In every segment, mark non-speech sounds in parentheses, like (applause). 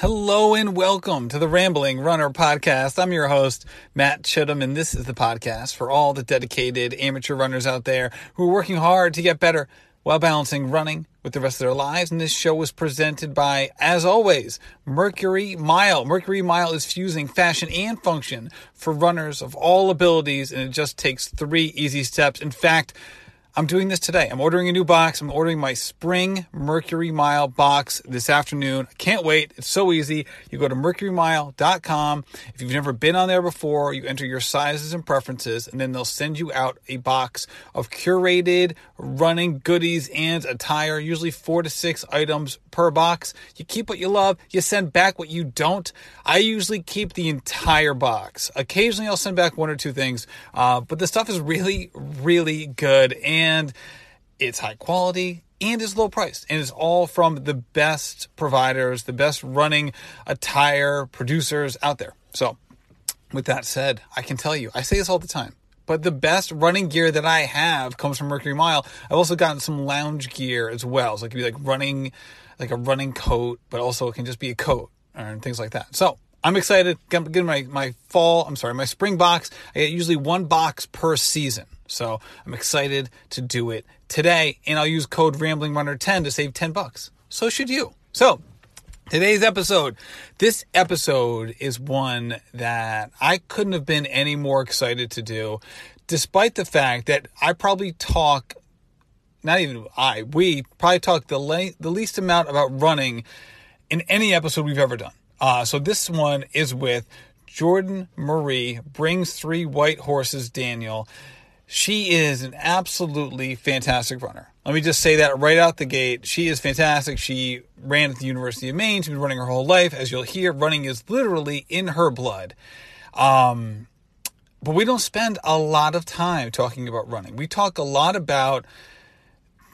Hello and welcome to the Rambling Runner Podcast. I'm your host, Matt Chittum, and this is the podcast for all the dedicated amateur runners out there who are working hard to get better while balancing running with the rest of their lives. And this show was presented by, as always, Mercury Mile. Mercury Mile is fusing fashion and function for runners of all abilities, and it just takes three easy steps. In fact, I'm doing this today. I'm ordering a new box. I'm ordering my spring Mercury Mile box this afternoon. I can't wait. It's so easy. You go to mercurymile.com. If you've never been on there before, you enter your sizes and preferences, and then they'll send you out a box of curated running goodies and attire, usually four to six items per box. You keep what you love, you send back what you don't. I usually keep the entire box. Occasionally, I'll send back one or two things, uh, but the stuff is really, really good. And and it's high quality and it's low priced and it's all from the best providers the best running attire producers out there so with that said i can tell you i say this all the time but the best running gear that i have comes from mercury mile i've also gotten some lounge gear as well so it can be like running like a running coat but also it can just be a coat and things like that so I'm excited. Getting my, my fall, I'm sorry, my spring box. I get usually one box per season. So I'm excited to do it today, and I'll use code RamblingRunner10 to save 10 bucks. So should you. So today's episode, this episode is one that I couldn't have been any more excited to do, despite the fact that I probably talk, not even I, we probably talk the, le- the least amount about running in any episode we've ever done. Uh, so this one is with Jordan Marie, brings three white horses, Daniel. She is an absolutely fantastic runner. Let me just say that right out the gate. She is fantastic. She ran at the University of Maine. She's been running her whole life. As you'll hear, running is literally in her blood. Um, but we don't spend a lot of time talking about running. We talk a lot about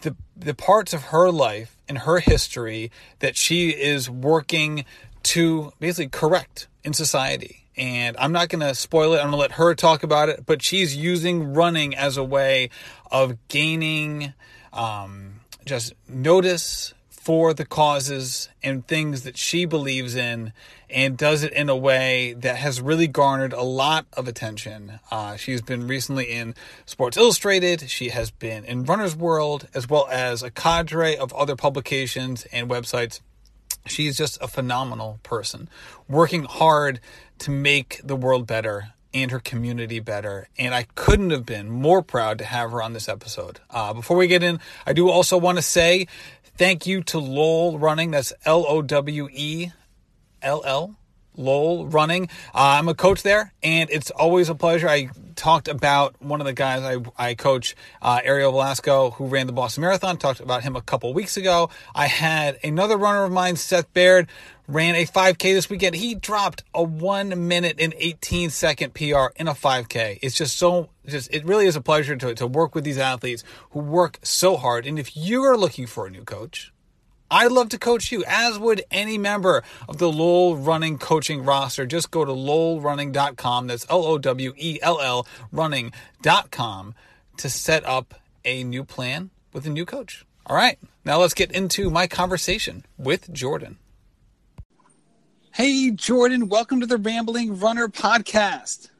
the the parts of her life and her history that she is working to basically correct in society and I'm not going to spoil it. I'm going to let her talk about it. But she's using running as a way of gaining um, just notice for the causes and things that she believes in and does it in a way that has really garnered a lot of attention. Uh, she's been recently in Sports Illustrated, she has been in Runner's World, as well as a cadre of other publications and websites. She's just a phenomenal person, working hard to make the world better and her community better. And I couldn't have been more proud to have her on this episode. Uh, before we get in, I do also want to say thank you to Lowell Running. That's L O W E L L. Lowell running. Uh, I'm a coach there, and it's always a pleasure. I talked about one of the guys I, I coach, uh, Ariel Velasco, who ran the Boston Marathon. Talked about him a couple weeks ago. I had another runner of mine, Seth Baird, ran a 5K this weekend. He dropped a one minute and 18 second PR in a 5K. It's just so, just it really is a pleasure to, to work with these athletes who work so hard. And if you are looking for a new coach, I'd love to coach you, as would any member of the Lowell Running coaching roster. Just go to lowellrunning.com. That's L O W E L L running.com to set up a new plan with a new coach. All right, now let's get into my conversation with Jordan. Hey, Jordan, welcome to the Rambling Runner podcast.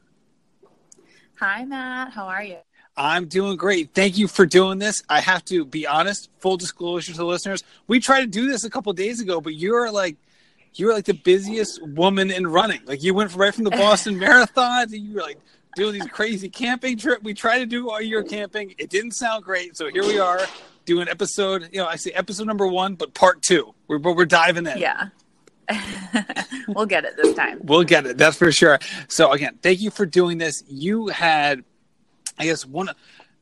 Hi, Matt. How are you? I'm doing great. Thank you for doing this. I have to be honest, full disclosure to the listeners. We tried to do this a couple days ago, but you're like you're like the busiest woman in running. Like you went right from the Boston (laughs) Marathon to you were like doing these crazy camping trip. We tried to do all your camping. It didn't sound great. So here we are doing episode, you know, I say episode number one, but part two. We're we're diving in. Yeah. (laughs) we'll get it this time. We'll get it. That's for sure. So again, thank you for doing this. You had I guess one,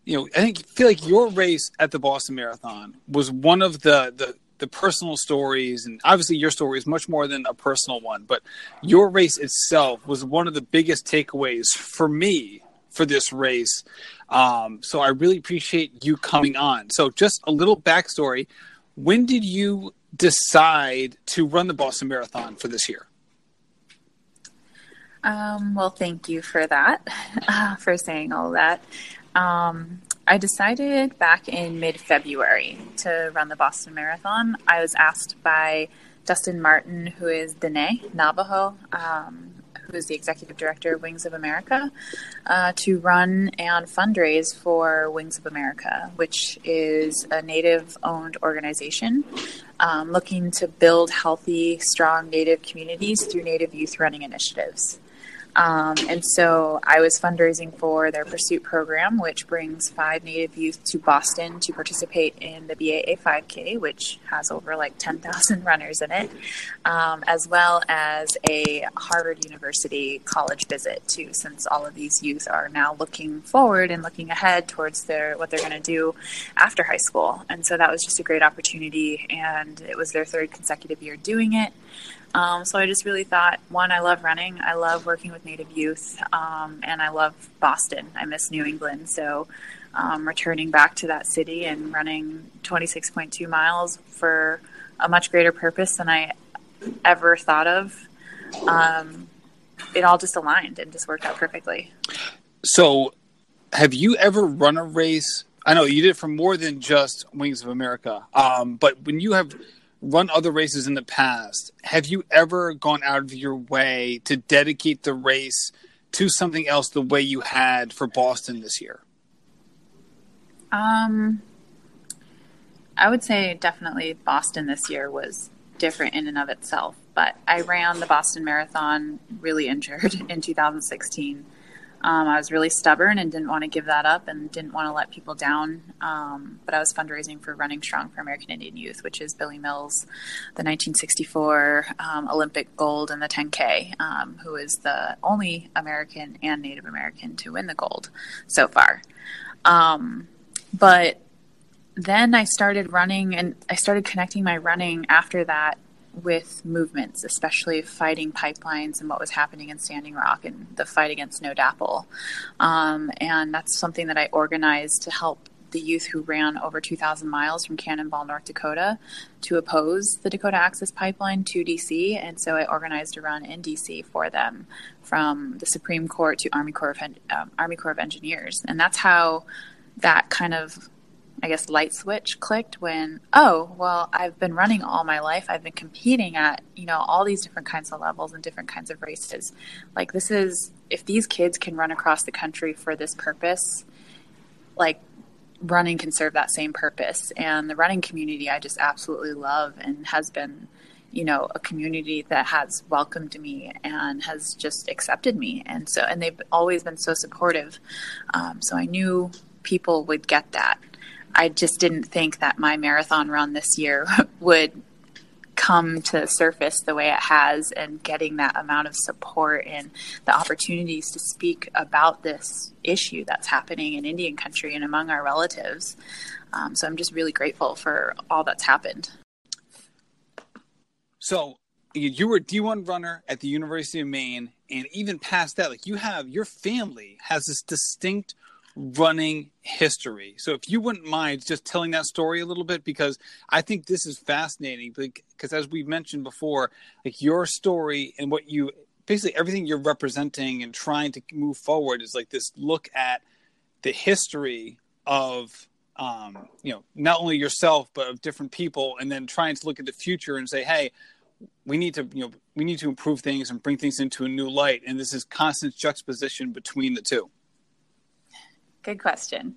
you know, I think feel like your race at the Boston Marathon was one of the the the personal stories, and obviously your story is much more than a personal one, but your race itself was one of the biggest takeaways for me for this race. Um, so I really appreciate you coming on. So just a little backstory: when did you decide to run the Boston Marathon for this year? Um, well, thank you for that, (laughs) uh, for saying all that. Um, I decided back in mid February to run the Boston Marathon. I was asked by Dustin Martin, who is Dene Navajo, um, who is the executive director of Wings of America, uh, to run and fundraise for Wings of America, which is a Native owned organization um, looking to build healthy, strong Native communities through Native youth running initiatives. Um, and so I was fundraising for their Pursuit program, which brings five Native youth to Boston to participate in the BAA 5K, which has over like 10,000 (laughs) runners in it, um, as well as a Harvard University college visit too, since all of these youth are now looking forward and looking ahead towards their what they're going to do after high school. And so that was just a great opportunity, and it was their third consecutive year doing it. Um, so I just really thought, one, I love running. I love working with Native youth, um, and I love Boston. I miss New England. So um, returning back to that city and running 26.2 miles for a much greater purpose than I ever thought of, um, it all just aligned and just worked out perfectly. So, have you ever run a race? I know you did it for more than just Wings of America, um, but when you have run other races in the past, have you ever gone out of your way to dedicate the race to something else the way you had for Boston this year? Um, I would say definitely Boston this year was different in and of itself, but I ran the Boston Marathon really injured (laughs) in 2016. Um, I was really stubborn and didn't want to give that up and didn't want to let people down. Um, but I was fundraising for Running Strong for American Indian Youth, which is Billy Mills, the 1964 um, Olympic gold in the 10K, um, who is the only American and Native American to win the gold so far. Um, but then I started running and I started connecting my running after that with movements, especially fighting pipelines and what was happening in Standing Rock and the fight against No DAPL. Um, and that's something that I organized to help the youth who ran over 2,000 miles from Cannonball, North Dakota, to oppose the Dakota Access Pipeline to DC. And so I organized a run in DC for them from the Supreme Court to Army Corps of, um, Army Corps of Engineers. And that's how that kind of I guess, light switch clicked when, oh, well, I've been running all my life. I've been competing at, you know, all these different kinds of levels and different kinds of races. Like, this is, if these kids can run across the country for this purpose, like, running can serve that same purpose. And the running community, I just absolutely love and has been, you know, a community that has welcomed me and has just accepted me. And so, and they've always been so supportive. Um, so I knew people would get that I just didn't think that my marathon run this year (laughs) would come to surface the way it has and getting that amount of support and the opportunities to speak about this issue that's happening in Indian country and among our relatives. Um, so I'm just really grateful for all that's happened. So you were a D1 runner at the University of Maine, and even past that, like you have your family has this distinct running history. So if you wouldn't mind just telling that story a little bit, because I think this is fascinating. Because as we've mentioned before, like your story and what you basically everything you're representing and trying to move forward is like this look at the history of um, you know not only yourself but of different people, and then trying to look at the future and say, hey. We need to, you know, we need to improve things and bring things into a new light, and this is constant juxtaposition between the two. Good question.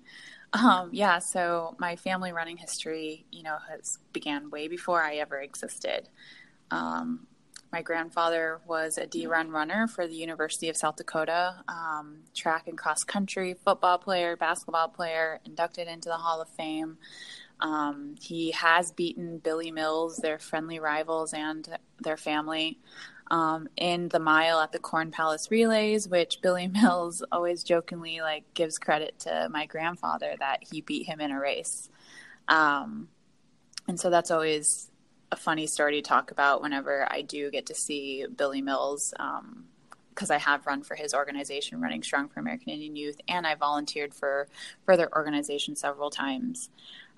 Um, yeah, so my family running history, you know, has began way before I ever existed. Um, my grandfather was a D run runner for the University of South Dakota, um, track and cross country, football player, basketball player, inducted into the Hall of Fame. Um, he has beaten Billy Mills, their friendly rivals, and their family um, in the mile at the Corn Palace Relays, which Billy (laughs) Mills always jokingly like gives credit to my grandfather that he beat him in a race. Um, and so that's always a funny story to talk about whenever I do get to see Billy Mills. because um, I have run for his organization, Running Strong for American Indian Youth, and I volunteered for further organizations several times.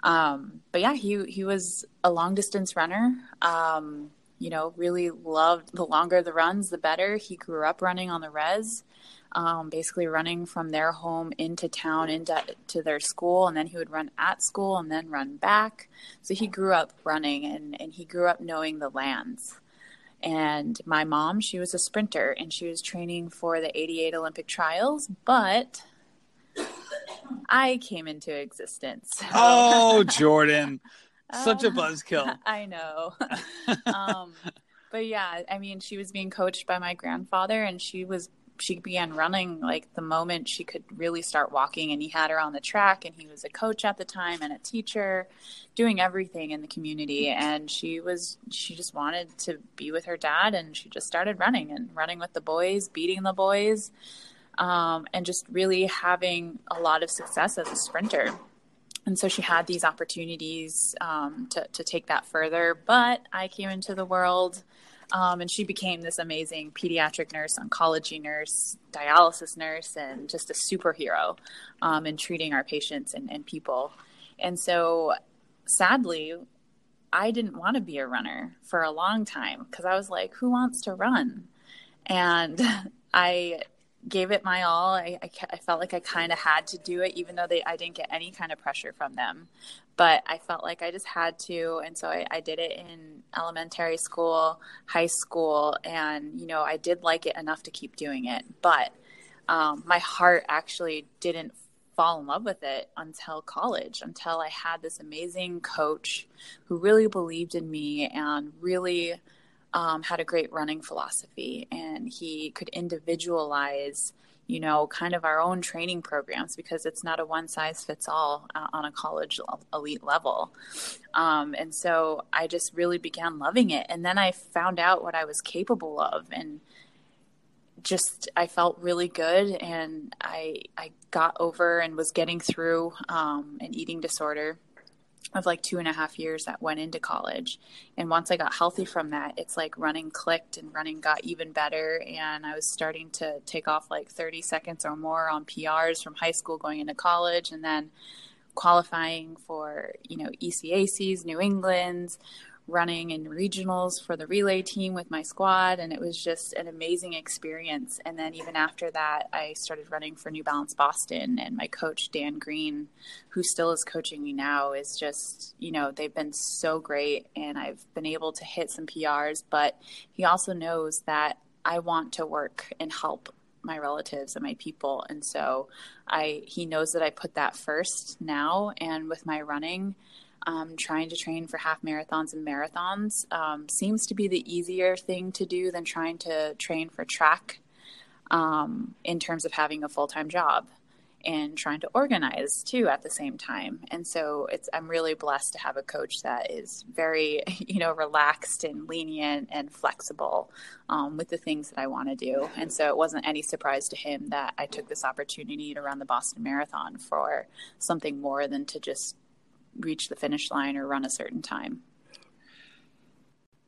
Um, but yeah, he he was a long distance runner. Um, you know, really loved the longer the runs, the better. He grew up running on the res. um, basically running from their home into town into to their school and then he would run at school and then run back so he grew up running and, and he grew up knowing the lands and my mom she was a sprinter and she was training for the 88 olympic trials but i came into existence (laughs) oh jordan such a buzzkill. (laughs) I know. (laughs) Um, but yeah i mean she was being coached by my grandfather and she was she began running like the moment she could really start walking and he had her on the track and he was a coach at the time and a teacher doing everything in the community. And she was she just wanted to be with her dad and she just started running and running with the boys beating the boys um, and just really having a lot of success as a sprinter and so she had these opportunities um, to, to take that further but i came into the world um, and she became this amazing pediatric nurse, oncology nurse, dialysis nurse, and just a superhero um, in treating our patients and, and people. And so, sadly, I didn't want to be a runner for a long time because I was like, who wants to run? And (laughs) I gave it my all. I, I, I felt like I kind of had to do it, even though they, I didn't get any kind of pressure from them. But I felt like I just had to. And so I, I did it in elementary school, high school, and, you know, I did like it enough to keep doing it. But um, my heart actually didn't fall in love with it until college, until I had this amazing coach who really believed in me and really um, had a great running philosophy and he could individualize you know kind of our own training programs because it's not a one size fits all uh, on a college elite level. Um, and so i just really began loving it. And then i found out what i was capable of and just I felt really good and I I got over and was getting through um, an eating disorder of like two and a half years that went into college. And once I got healthy from that, it's like running clicked and running got even better. And I was starting to take off like 30 seconds or more on PRs from high school going into college and then qualifying for, you know, ECACs, New England's, running in regionals for the relay team with my squad and it was just an amazing experience. And then even after that I started running for New Balance Boston and my coach Dan Green who still is coaching me now is just you know they've been so great and I've been able to hit some PRs but he also knows that I want to work and help my relatives and my people. And so I he knows that I put that first now and with my running um, trying to train for half marathons and marathons um, seems to be the easier thing to do than trying to train for track um, in terms of having a full time job and trying to organize too at the same time. And so it's I'm really blessed to have a coach that is very (laughs) you know relaxed and lenient and flexible um, with the things that I want to do. And so it wasn't any surprise to him that I took this opportunity to run the Boston Marathon for something more than to just reach the finish line or run a certain time.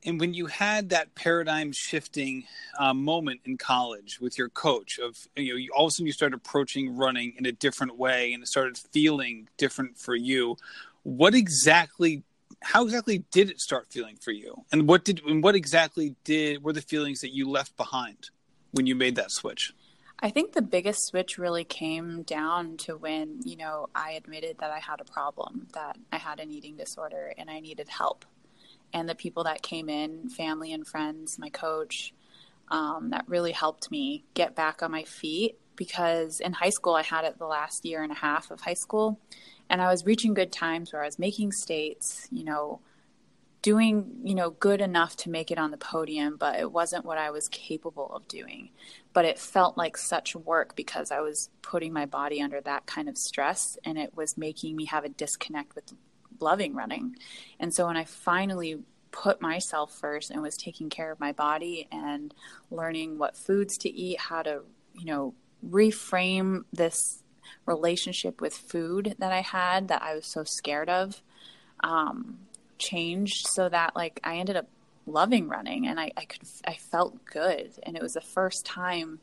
And when you had that paradigm shifting uh, moment in college with your coach, of you know, you, all of a sudden you started approaching running in a different way, and it started feeling different for you. What exactly, how exactly did it start feeling for you, and what did, and what exactly did were the feelings that you left behind when you made that switch? I think the biggest switch really came down to when, you know, I admitted that I had a problem, that I had an eating disorder and I needed help. And the people that came in, family and friends, my coach, um, that really helped me get back on my feet because in high school, I had it the last year and a half of high school. And I was reaching good times where I was making states, you know, doing you know good enough to make it on the podium but it wasn't what i was capable of doing. But it felt like such work because i was putting my body under that kind of stress and it was making me have a disconnect with loving running. And so when i finally put myself first and was taking care of my body and learning what foods to eat how to you know reframe this relationship with food that i had that i was so scared of um, changed so that like I ended up loving running and I, I could I felt good. And it was the first time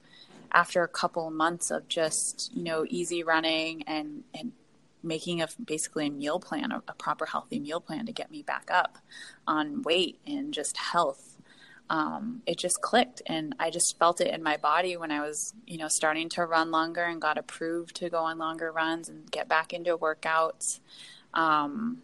after a couple months of just you know easy running and and making a basically a meal plan a, a proper healthy meal plan to get me back up on weight and just health um, it just clicked. And i just felt it in my body when i was you know starting to run longer and got approved to go on longer runs and get back into workouts. Um,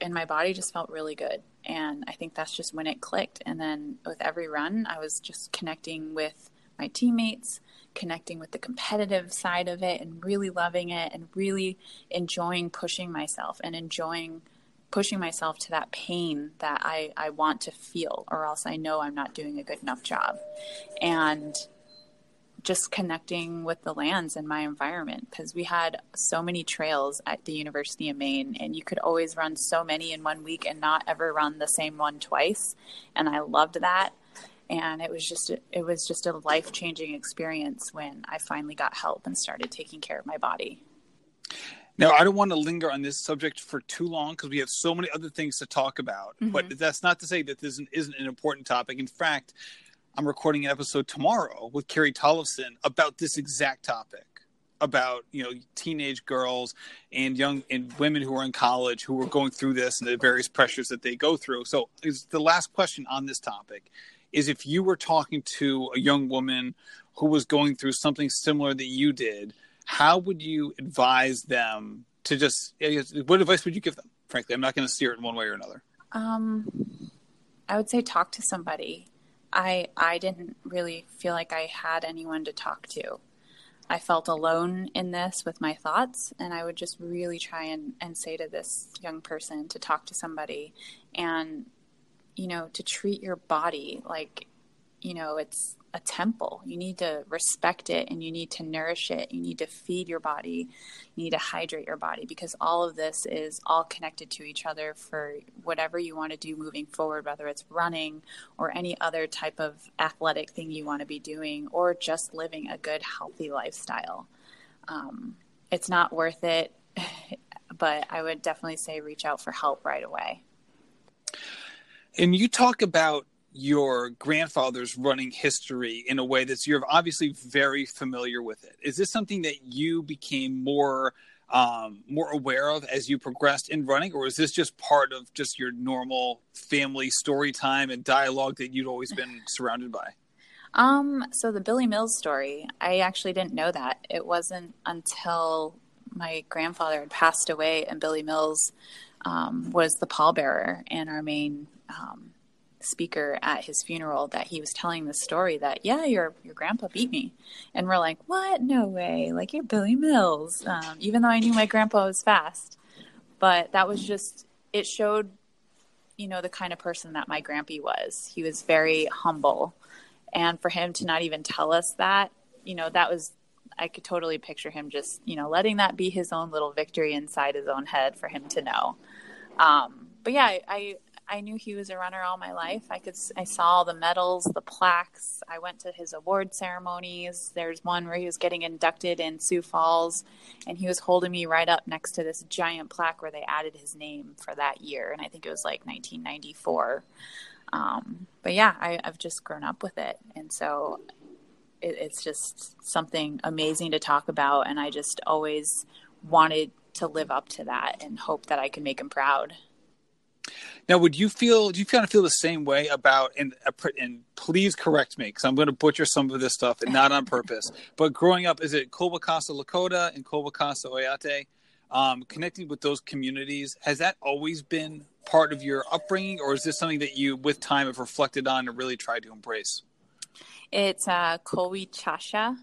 and my body just felt really good and i think that's just when it clicked and then with every run i was just connecting with my teammates connecting with the competitive side of it and really loving it and really enjoying pushing myself and enjoying pushing myself to that pain that I, I want to feel, or else I know I'm not doing a good enough job. And just connecting with the lands and my environment because we had so many trails at the University of Maine, and you could always run so many in one week and not ever run the same one twice. And I loved that. And it was just it was just a life changing experience when I finally got help and started taking care of my body. Now, I don't want to linger on this subject for too long because we have so many other things to talk about. Mm-hmm. But that's not to say that this isn't, isn't, an important topic. In fact, I'm recording an episode tomorrow with Carrie Tollefson about this exact topic about you know teenage girls and young and women who are in college who are going through this and the various pressures that they go through. So, is the last question on this topic is if you were talking to a young woman who was going through something similar that you did how would you advise them to just what advice would you give them? Frankly i'm not going to steer it in one way or another. Um i would say talk to somebody i i didn't really feel like i had anyone to talk to. I felt alone in this with my thoughts and i would just really try and, and say to this young person to talk to somebody and you know to treat your body like you know it's a temple. You need to respect it and you need to nourish it. You need to feed your body. You need to hydrate your body because all of this is all connected to each other for whatever you want to do moving forward, whether it's running or any other type of athletic thing you want to be doing or just living a good, healthy lifestyle. Um, it's not worth it, (laughs) but I would definitely say reach out for help right away. And you talk about your grandfather's running history in a way that you're obviously very familiar with it. Is this something that you became more um, more aware of as you progressed in running, or is this just part of just your normal family story time and dialogue that you'd always been (sighs) surrounded by? Um, so the Billy Mills story, I actually didn't know that. It wasn't until my grandfather had passed away and Billy Mills um, was the pallbearer and our main um, speaker at his funeral that he was telling the story that yeah your your grandpa beat me. And we're like what? No way. Like you're billy mills. Um, even though i knew my grandpa was fast. But that was just it showed you know the kind of person that my grandpa was. He was very humble. And for him to not even tell us that you know that was i could totally picture him just you know letting that be his own little victory inside his own head for him to know. Um, but yeah I, I knew he was a runner all my life. I could I saw all the medals, the plaques. I went to his award ceremonies. There's one where he was getting inducted in Sioux Falls, and he was holding me right up next to this giant plaque where they added his name for that year, and I think it was like 1994. Um, but yeah, I, have just grown up with it, and so it, it's just something amazing to talk about, and I just always wanted to live up to that and hope that I can make him proud. Now, would you feel? Do you kind of feel the same way about? And and please correct me because I'm going to butcher some of this stuff and not on purpose. (laughs) but growing up, is it Colbacasa Lakota and Colbacasa Oyate? Um, connecting with those communities has that always been part of your upbringing, or is this something that you, with time, have reflected on and really tried to embrace? It's uh, Chasha.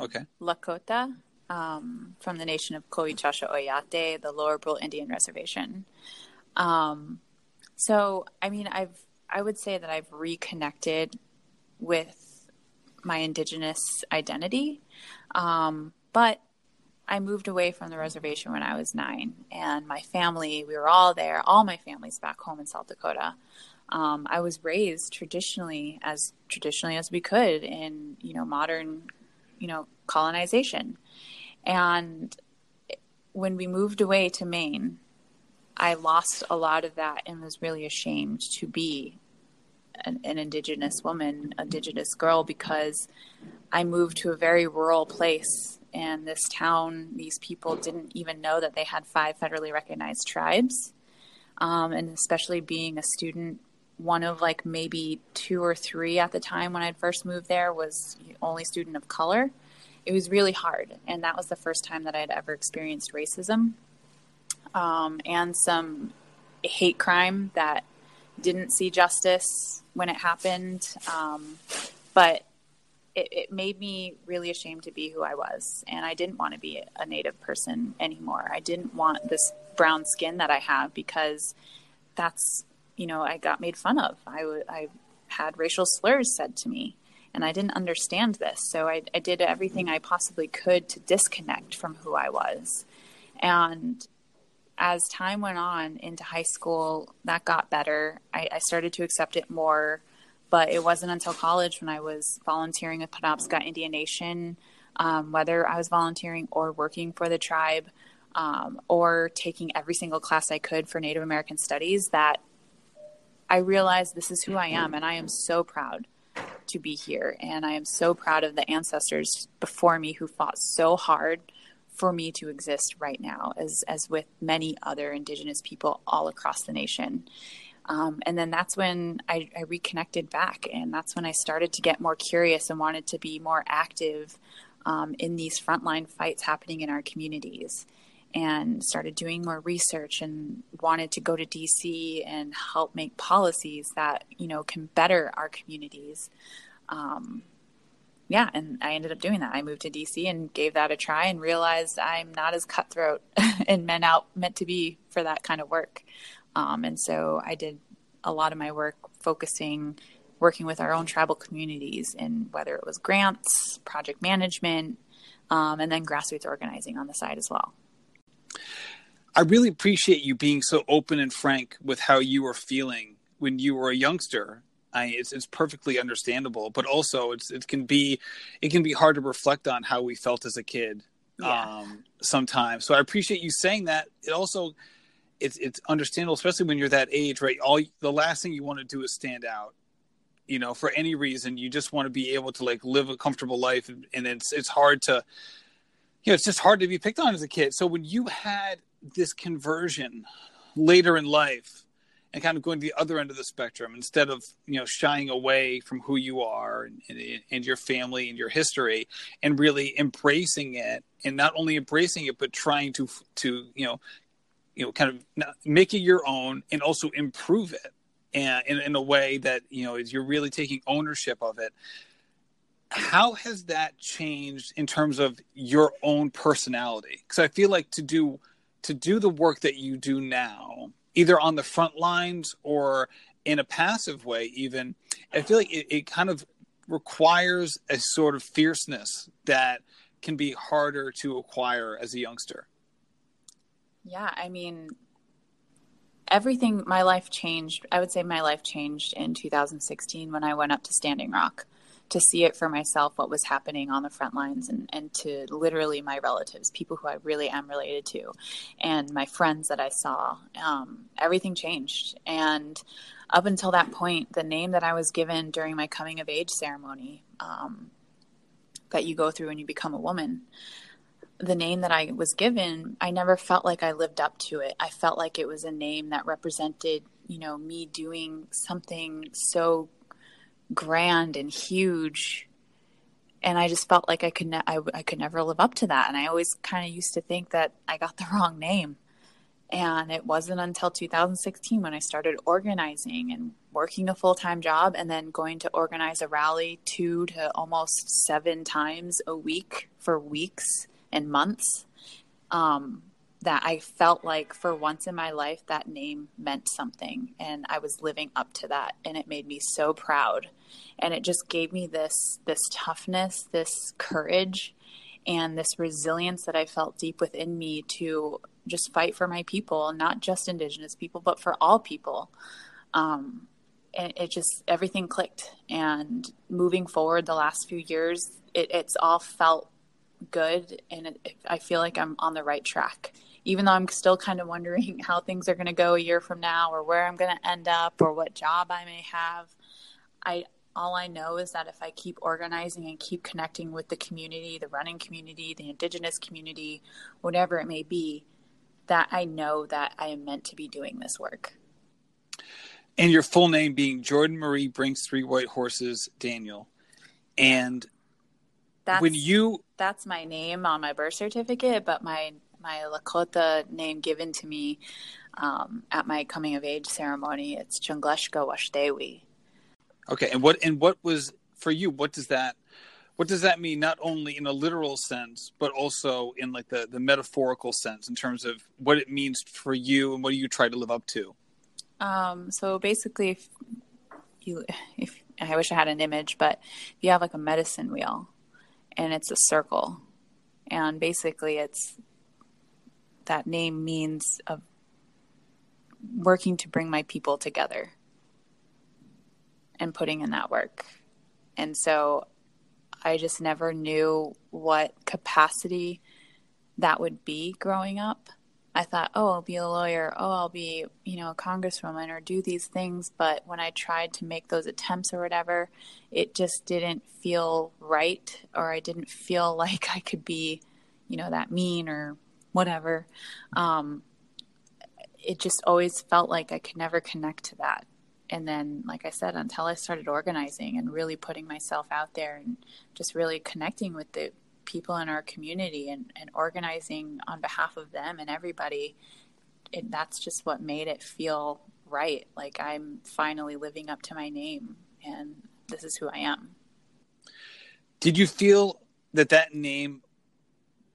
Okay. Lakota, um, from the nation of Chasha Oyate, the Lower Brule Indian Reservation. Um, so, I mean, I've I would say that I've reconnected with my indigenous identity, um, but I moved away from the reservation when I was nine, and my family we were all there. All my family's back home in South Dakota. Um, I was raised traditionally as traditionally as we could in you know modern you know colonization, and when we moved away to Maine I lost a lot of that and was really ashamed to be an, an, indigenous woman, indigenous girl, because I moved to a very rural place. And this town, these people didn't even know that they had five federally recognized tribes. Um, and especially being a student one of like maybe two or three at the time when I'd first moved there was the only student of color. It was really hard, and that was the first time that I'd ever experienced racism um, and some hate crime that didn't see justice when it happened. Um, but it, it, made me really ashamed to be who I was. And I didn't want to be a native person anymore. I didn't want this brown skin that I have because that's, you know, I got made fun of. I, w- I had racial slurs said to me. And I didn't understand this. So I, I did everything I possibly could to disconnect from who I was. And as time went on into high school, that got better. I, I, started to accept it more, but it wasn't until college when I was volunteering with Penobscot Indian Nation, um, whether I was volunteering or working for the tribe, um, or taking every single class I could for Native American Studies, that I realized this is who I am, and I am so proud to be here. And I am so proud of the ancestors before me who fought so hard for me to exist right now, as as with many other Indigenous people all across the nation. Um, and then that's when I, I, reconnected back, and that's when I started to get more curious and wanted to be more active um, in these frontline fights happening in our communities. And started doing more research and wanted to go to DC and help make policies that you know can better our communities. Um, yeah, and I ended up doing that. I moved to DC and gave that a try and realized I'm not as cutthroat (laughs) and meant out meant to be for that kind of work. Um, and so I did a lot of my work focusing, working with our own tribal communities, and whether it was grants, project management, um, and then grassroots organizing on the side as well. I really appreciate you being so open and frank with how you were feeling when you were a youngster I, it's it's perfectly understandable, but also it's it can be it can be hard to reflect on how we felt as a kid yeah. um, sometimes. So I appreciate you saying that. It also it's it's understandable, especially when you're that age, right? All the last thing you want to do is stand out. You know, for any reason, you just want to be able to like live a comfortable life, and, and it's it's hard to, you know, it's just hard to be picked on as a kid. So when you had this conversion later in life and kind of going to the other end of the spectrum instead of you know shying away from who you are and, and, and, your family and your history and really embracing it and not only embracing it but trying to to you know you know kind of make it your own and also improve it and in, in a way that you know is you're really taking ownership of it. How has that changed in terms of your own personality? Because i feel like to do to do the work that you do now either on the front lines or in a passive way even i feel like it, it kind of requires a sort of fierceness that can be harder to acquire as a youngster. Yeah i mean everything my life changed i would say my life changed in 2016 when i went up to standing rock to see it for myself what was happening on the front lines and, and to literally my relatives, people who I really am related to, and my friends that I saw. Um, everything changed. And up until that point, the name that I was given during my coming of age ceremony um, that you go through when you become a woman, the name that I was given, I never felt like I lived up to it. I felt like it was a name that represented, you know, me doing something so grand and huge. And I just felt like I could ne- I, I could never live up to that. And I always kind of used to think that I got the (laughs) wrong name. And it wasn't until 2016 when I started organizing and working a full-time job and then going to organize a rally two to almost seven times a week for weeks and months. Um, that I felt like for once in my life that name meant something. And I was living up to that. And it made me so proud. And it just gave me this this toughness, this courage and this resilience that I felt deep within me to just fight for my people, not just indigenous people but for all people. Um, and it just everything clicked. And moving forward the last few years it, it's all felt good. And it, I feel like I'm on the right track even though I'm still kind of wondering (laughs) how things are going to go a year from now or where I'm going to end up or what job I may have, I all I know is that if I keep organizing and keep connecting with the community, the running community, the indigenous community, whatever it may be, that I know that I am meant to be doing this work. And your full name being Jordan Marie Brings Three White Horses Daniel. And That's when you that's my name on my birth certificate, but my my Lakota name given to me um, at my coming of age ceremony, it's Chungleshka Washdewi. Okay, and what and what was for you? What does that what does that mean? Not only in a literal sense, but also in like the the metaphorical sense, in terms of what it means for you and what do you try to live up to? Um, so basically, if you if I wish I had an image, but if you have like a medicine wheel, and it's a circle, and basically it's that name means of working to bring my people together and putting in that work. And so I just never knew what capacity that would be growing up. I thought, oh, I'll be a lawyer. Oh, I'll be, you know, a congresswoman or do these things. But when I tried to make those attempts or whatever, it just didn't feel right, or I didn't feel (laughs) like I could be, you know, that mean or whatever. Um, it just always felt like I could never connect to that. And then, like I said, until I started organizing and really putting myself out there and just really connecting with the people in our community and, and organizing on behalf of them and everybody, it, that's just what made it feel right. Like I'm finally living up to my name and this is who I am. Did you feel that that name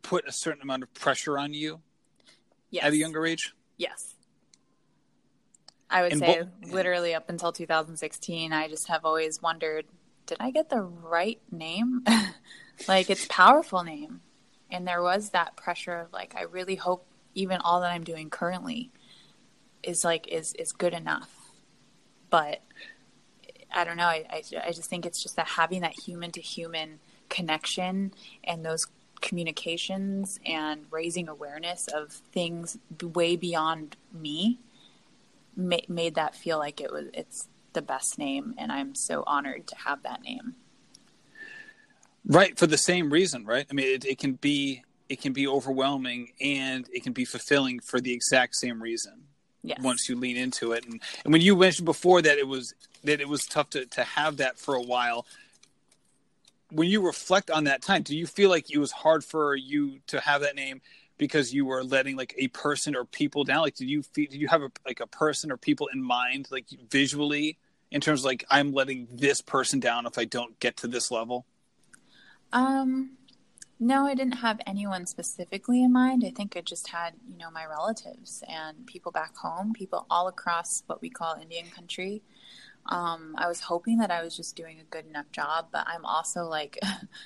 put a certain amount of pressure on you yes. at a younger age? Yes. I would And say what- literally up until 2016, I just have always wondered, did I get the right name? (laughs) like it's powerful name. And there was that pressure of like, I really hope even all that I'm doing currently is like, is, is good enough. But I don't know. I, I, I just think it's just that having that human to human connection and those communications and raising awareness of things way beyond me ma- made that feel like it was it's the best name and i'm so honored to have that name Right, for the same reason, right? I mean, it, it can be it can be overwhelming and it can be fulfilling for the exact same reason. yes once you lean into it and, and when you mentioned before that it was that it was tough to, to have that for a while when you reflect on that time do you feel like it was hard for you to have that name because you were letting like a person or people down? Like did you feel did you have a, like a person or people in mind like visually in terms of like i'm letting this person down if i don't get to this level? Um no i didn't have anyone specifically in mind. I think i just had you know my relatives and people back home people all across what we call indian country um, i was hoping that i was just doing a good enough job but i'm also like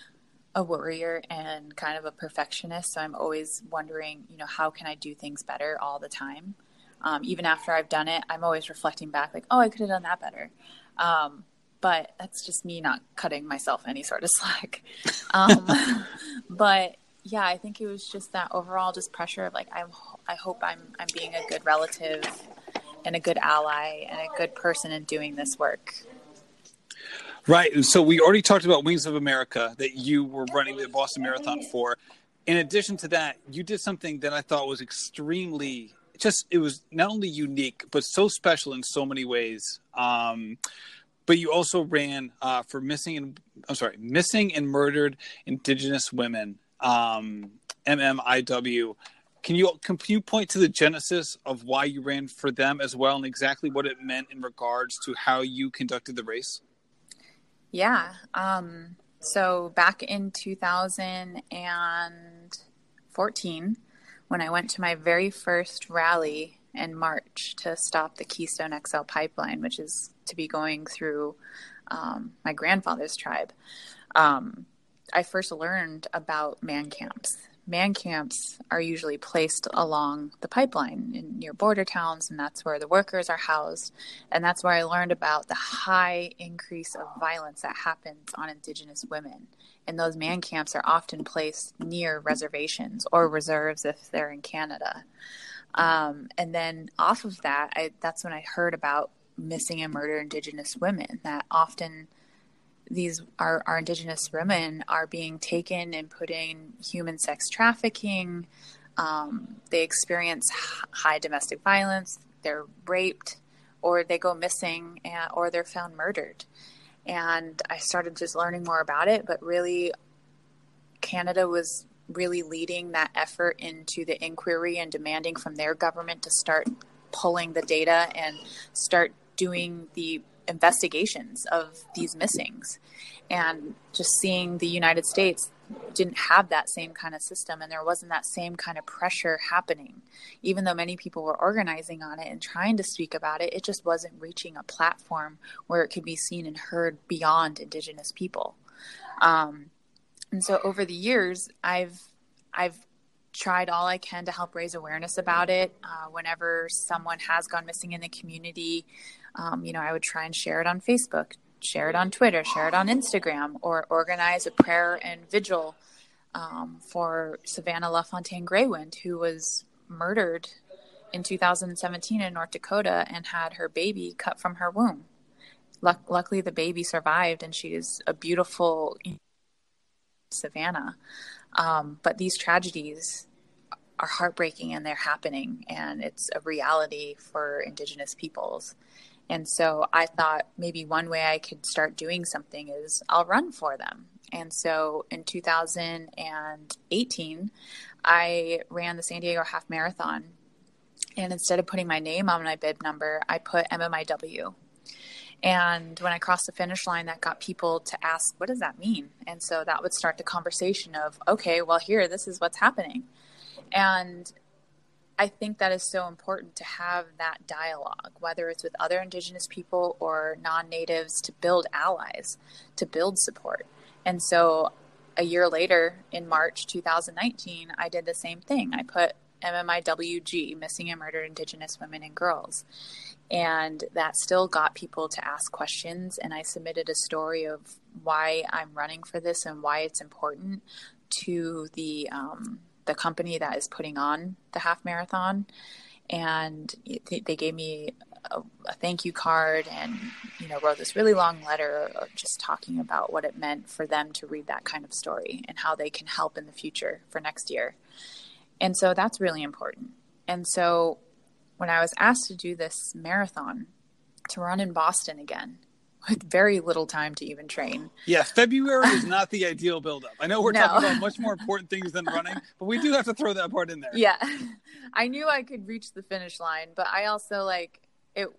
(laughs) a worrier and kind of a perfectionist so i'm always wondering you know how can i do things better all the time? Um, even after i've done it i'm always reflecting back like oh i could have done that better. Um, but that's just me not cutting myself any sort of (laughs) slack. Um, (laughs) but yeah i think it was just that overall just pressure of like i'm i hope i'm i'm being a good relative and a good ally and a good person in doing this work Right. So we already talked about Wings of America that you were running the Boston Marathon for. In addition to that, you did something that I thought was extremely just it was not only unique but so special in so many ways. Um, but you also ran uh, for missing and I'm sorry, missing and murdered Indigenous women, um, MMIW. Can you can you point to the genesis of why you ran for them as well, and exactly what it meant in regards to how you conducted the race? Yeah. Um, so back in 2014, when I went to my very first rally in March to stop the Keystone XL pipeline, which is to be going through um, my grandfather's tribe, um, I first learned about man camps. Man camps are usually placed along the pipeline in near border towns, and that's where the workers are housed. And that's where I learned about the high increase of violence that happens on Indigenous women. And those man camps are often placed near reservations or reserves if they're in Canada. Um, and then off of that, I, that's when I heard about missing and murdered Indigenous women. That often these our, our indigenous women are being taken and put in human sex trafficking um, they experience high domestic violence they're raped or they go missing and, or they're found murdered. And I started just learning more about it, but really, Canada was really leading that effort into the inquiry and demanding from their government to start pulling the data and start doing the investigations of these missings. And just seeing the United States didn't have that same kind of system and there wasn't that same kind of pressure happening. Even though many people were organizing on it and trying to speak about it, it just wasn't reaching a platform where it could be seen and heard beyond Indigenous people. Um, and so over the years, I've I've tried all I can to help raise awareness about it. Uh, whenever someone has gone missing in the community, um, you know, I would try and share it on Facebook, share it on Twitter, share it on Instagram, or organize a prayer and vigil um, for Savanna LaFontaine Greywind, who was murdered in 2017 in North Dakota and had her baby cut from her womb. Luck- luckily, the baby survived, and she is a beautiful Savannah. Um, but these tragedies are heartbreaking and they're happening, and it's a reality for Indigenous peoples. And so I thought maybe one way I could start doing something is I'll run for them. And so in 2018, I ran the San Diego Half Marathon. And instead of putting my name on my bib number, I put MMIW. And when I crossed the finish line, that got people to ask, what does that mean? And so that would start the conversation of, okay, well, here, this is what's happening. And I think that is so important to have that dialogue, whether it's with other Indigenous people or non natives, to build allies, to build support. And so a year later, in March 2019, I did the same thing. I put MMIWG, Missing and Murdered Indigenous Women and Girls. And that still got people to ask questions. And I submitted a story of why I'm running for this and why it's important to the um, the company that is putting on the half marathon, and they gave me a, a, thank you card and you know wrote this really long letter just talking about what it meant for them to read that kind of story and how they can help in the future for next year. And so that's really important. And so when I was asked to do this marathon to run in Boston again, with very little time to even train. Yeah, February is not the ideal buildup. I know we're no. talking about much more important things than running, but we do have to throw that part in there. Yeah. (laughs) I knew I could reach the finish line, but I also like it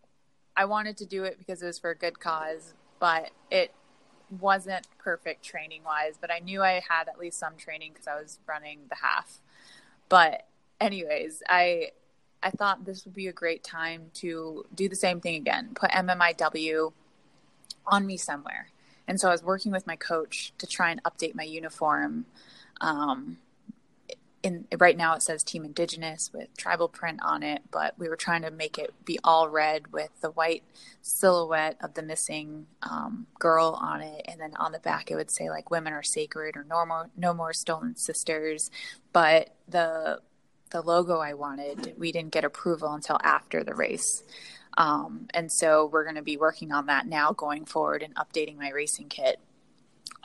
I wanted to do it because it was for a good cause, but it wasn't perfect training wise, but I knew I had at least some training because I was running the half. But anyways, I I thought this would be a great time to do the same thing again. Put MMIW on me somewhere. And so I was working with my coach to try and update my uniform. Um, in right now it says Team Indigenous with tribal print on it, but we were trying to make it be all red with the white silhouette of the missing um, girl on it, and then on the back it would say like "Women are sacred" or "No more, no more stolen sisters." But the the logo I wanted, we didn't get approval until after the race. Um, and so we're going to be working on that now going forward and updating my racing kit.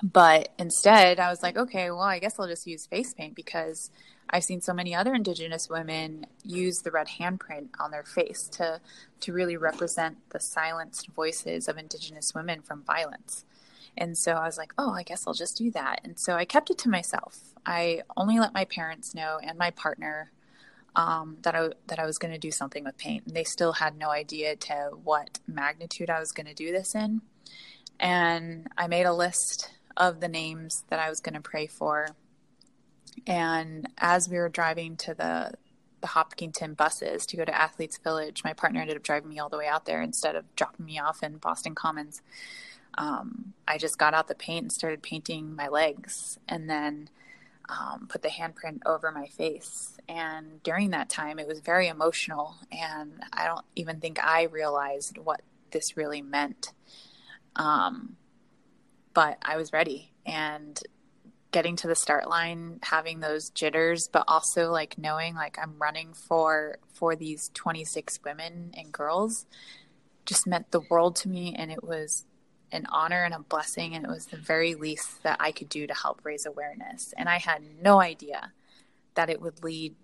But instead, I was like, okay, well, I guess I'll just use face paint because I've seen so many other Indigenous women use the red handprint on their face to to really represent the silenced voices of Indigenous women from violence. And so I was like, oh, I guess I'll just do that. And so I kept it to myself. I only let my parents know and my partner um, that I that I was going to do something with paint. And they still had no idea to what magnitude I was going to do this in. And I made a list of the names that I was going to pray for. And as we were driving to the the Hopkinton buses to go to Athletes Village, my partner ended up driving me all the way out there instead of dropping me off in Boston Commons. Um, I just got out the paint and started painting my legs, and then um, put the handprint over my face. And during that time, it was very emotional. And I don't even think I realized what this really meant. Um, but I was ready. And getting to the start line, having those jitters, but also like knowing like I'm running for for these 26 women and girls just meant the world to me and it was an honor and a blessing, and it was the very least that I could do to help raise awareness. And I had no idea that it would lead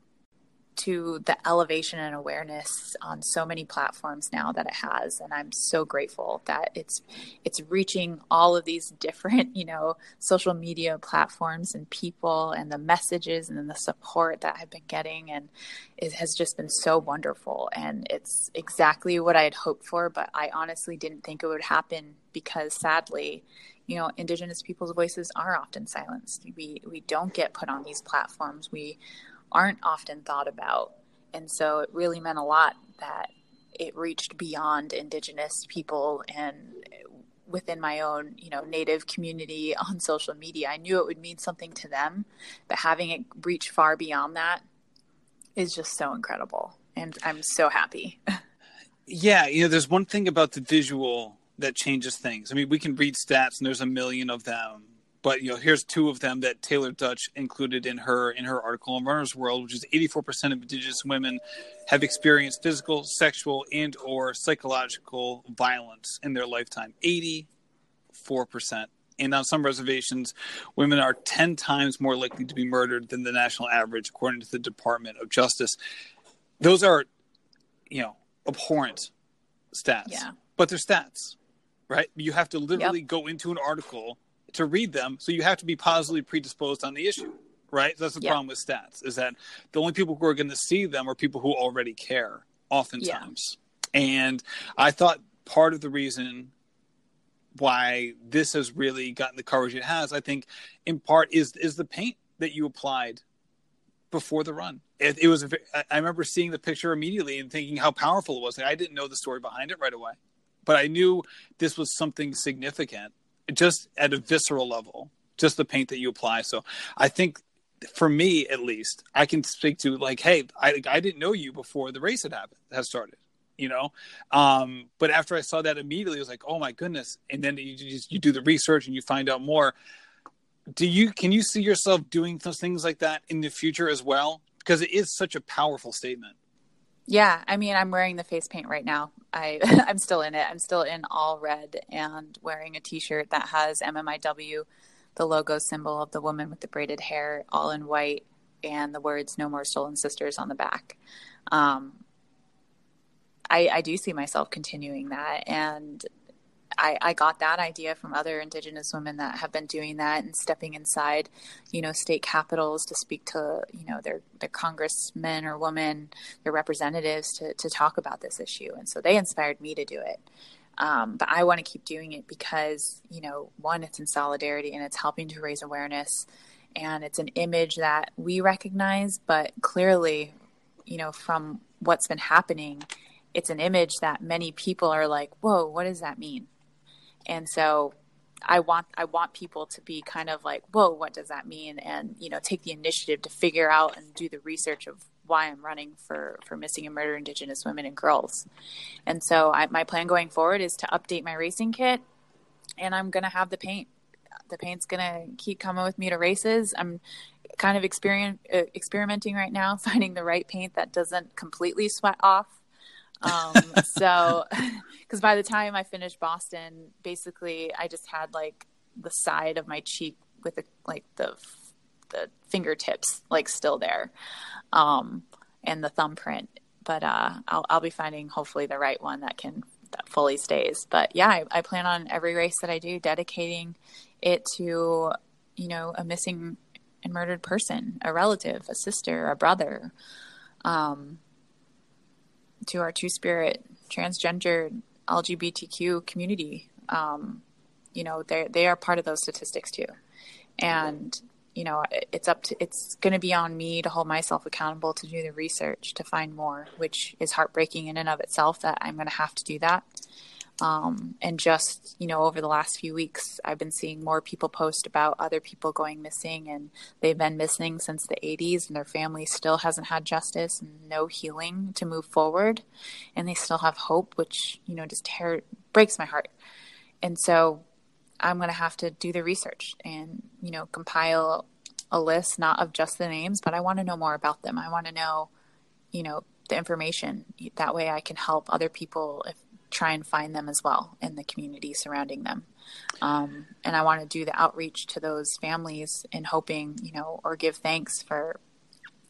to the elevation and awareness on so many platforms now that it has and i'm so grateful that it's it's reaching all of these different (laughs) you know social media platforms and people and the messages and the support that i've been getting and it has just been so wonderful. And it's exactly what i had hoped for but i honestly didn't think it would happen because sadly you know indigenous people's voices are often silenced. We we don't get put on these platforms. We aren't often thought about. And so it really meant a lot that it reached beyond indigenous people and within my own, you know, native community (laughs) on social media. I knew it would mean something to them, but having it reach far beyond that is just so incredible. And I'm so happy. (laughs) yeah, you know, there's one thing about the visual that changes things. I mean, we can read stats and there's a million of them but you know here's two of them that Taylor Dutch included in her in her article on Runner's World, which is 84% of Indigenous women have experienced physical, sexual, and or psychological violence in their lifetime. 84%. And on some reservations, women are 10 times more likely to be murdered than the national average, according to the Department of Justice. Those are, you know, abhorrent stats. Yeah. But they're stats, right? You have to literally yep. go into an article to read them. So you have to be positively predisposed on the issue, right? That's the yeah. problem with stats is that the only people who are going to see them are people who already care, oftentimes. Yeah. And I thought part of the reason why this has really gotten the coverage it has, I think, in part is is the paint that you applied before the run. It, it was. A, I remember seeing the picture immediately and thinking how powerful it was. I didn't know the story behind it right away, but I knew this was something significant just at a visceral level, just the paint that you apply. So I think for me at least, I can speak to like, hey, I I didn't know you before the race had happened has started. You know, um, but after I saw that immediately, I was like, "Oh my goodness!" And then you just you do the research and you find out more. Do you can you see yourself doing those things like that in the future as well? Because it is such a powerful statement. Yeah, I mean, I'm wearing the face paint right now. I (laughs) I'm still in it. I'm still in all red and wearing a T-shirt that has MMIW, the logo symbol of the woman with the braided hair, all in white, and the words "No More Stolen Sisters" on the back. Um, I, I do see myself continuing that, and I, I got that idea from other Indigenous women that have been doing that and stepping inside, you know, state capitals to speak to, you know, their, their congressmen or women, their representatives to, to talk about this issue. And so they inspired me to do it. Um, but I want to keep doing it because, you know, one, it's in solidarity and it's helping to raise awareness. And it's an image that we recognize, but clearly, you know, from what's been happening, it's an image that many people are like, whoa, what does that mean? And so I want I want people to be kind of like, whoa, what does that mean? And you know, take the initiative to figure out and do the research of why I'm running for for missing and murdered Indigenous women and girls. And so I, my plan going forward is to update my racing kit, and I'm gonna have the paint. The paint's gonna keep coming with me to races. I'm kind of experiment, uh, experimenting right now, (laughs) finding the right paint that doesn't completely sweat off um, so, (laughs) because by the time I finished Boston, basically I just had like the side of my cheek with the, like the the fingertips like still there, um, and the thumbprint. But uh, I'll I'll be finding hopefully the right one that can that fully stays. But yeah, I, I plan on every race that I do dedicating it to you know a missing and murdered person, a relative, a sister, a brother. Um, to our two spirit, transgender, LGBTQ community. Um, you know, they they are part of those statistics too, and you know, it's up to it's going to be on me to hold myself accountable to do the research to find more, which is heartbreaking in and of itself that I'm going to have to do that. Um, and just, you know, over the last few weeks, I've been seeing more people post about other people going missing, and they've been missing since the 80s, and their family still hasn't had justice and no healing to move forward. And they still have hope, which, you know, just tear, breaks my heart. And so I'm going to have to do the research and, you know, compile a list, not of just the names, but I want to know more about them. I want to know, you know, the information. That way I can help other people if try and find them as well in the community surrounding them. Um, and I want to do the outreach to those families in hoping, you know, or give thanks for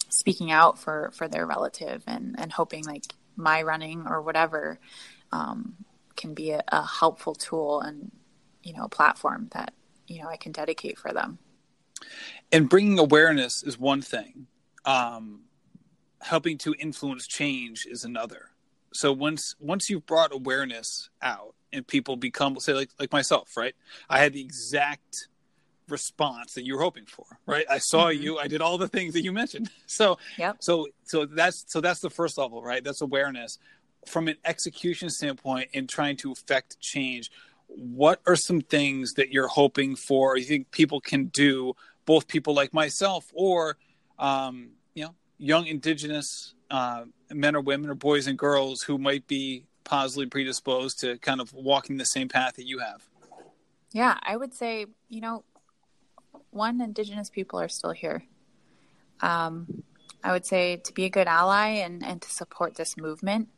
speaking out for for their relative and and hoping like my running or whatever um, can be a, a helpful tool and you know a platform that you know I can dedicate for them. And bringing awareness is one thing. Um, helping to influence change is another. So once once you've brought awareness out and people become say like like myself, right? I had the exact response that you were hoping for, right? I saw mm-hmm. you, I did all the things that you mentioned. (laughs) So yeah so so that's so that's the first level, right? That's awareness. From an execution standpoint in trying to affect change, what are some things that you're hoping for or you think people can do, both people like myself or um, young indigenous uh, men or women or boys and girls who might be positively predisposed to kind of walking the same path that you have? Yeah, I would say, you know, one, indigenous people are still here. Um, I would say to be a good ally and, and to support this movement,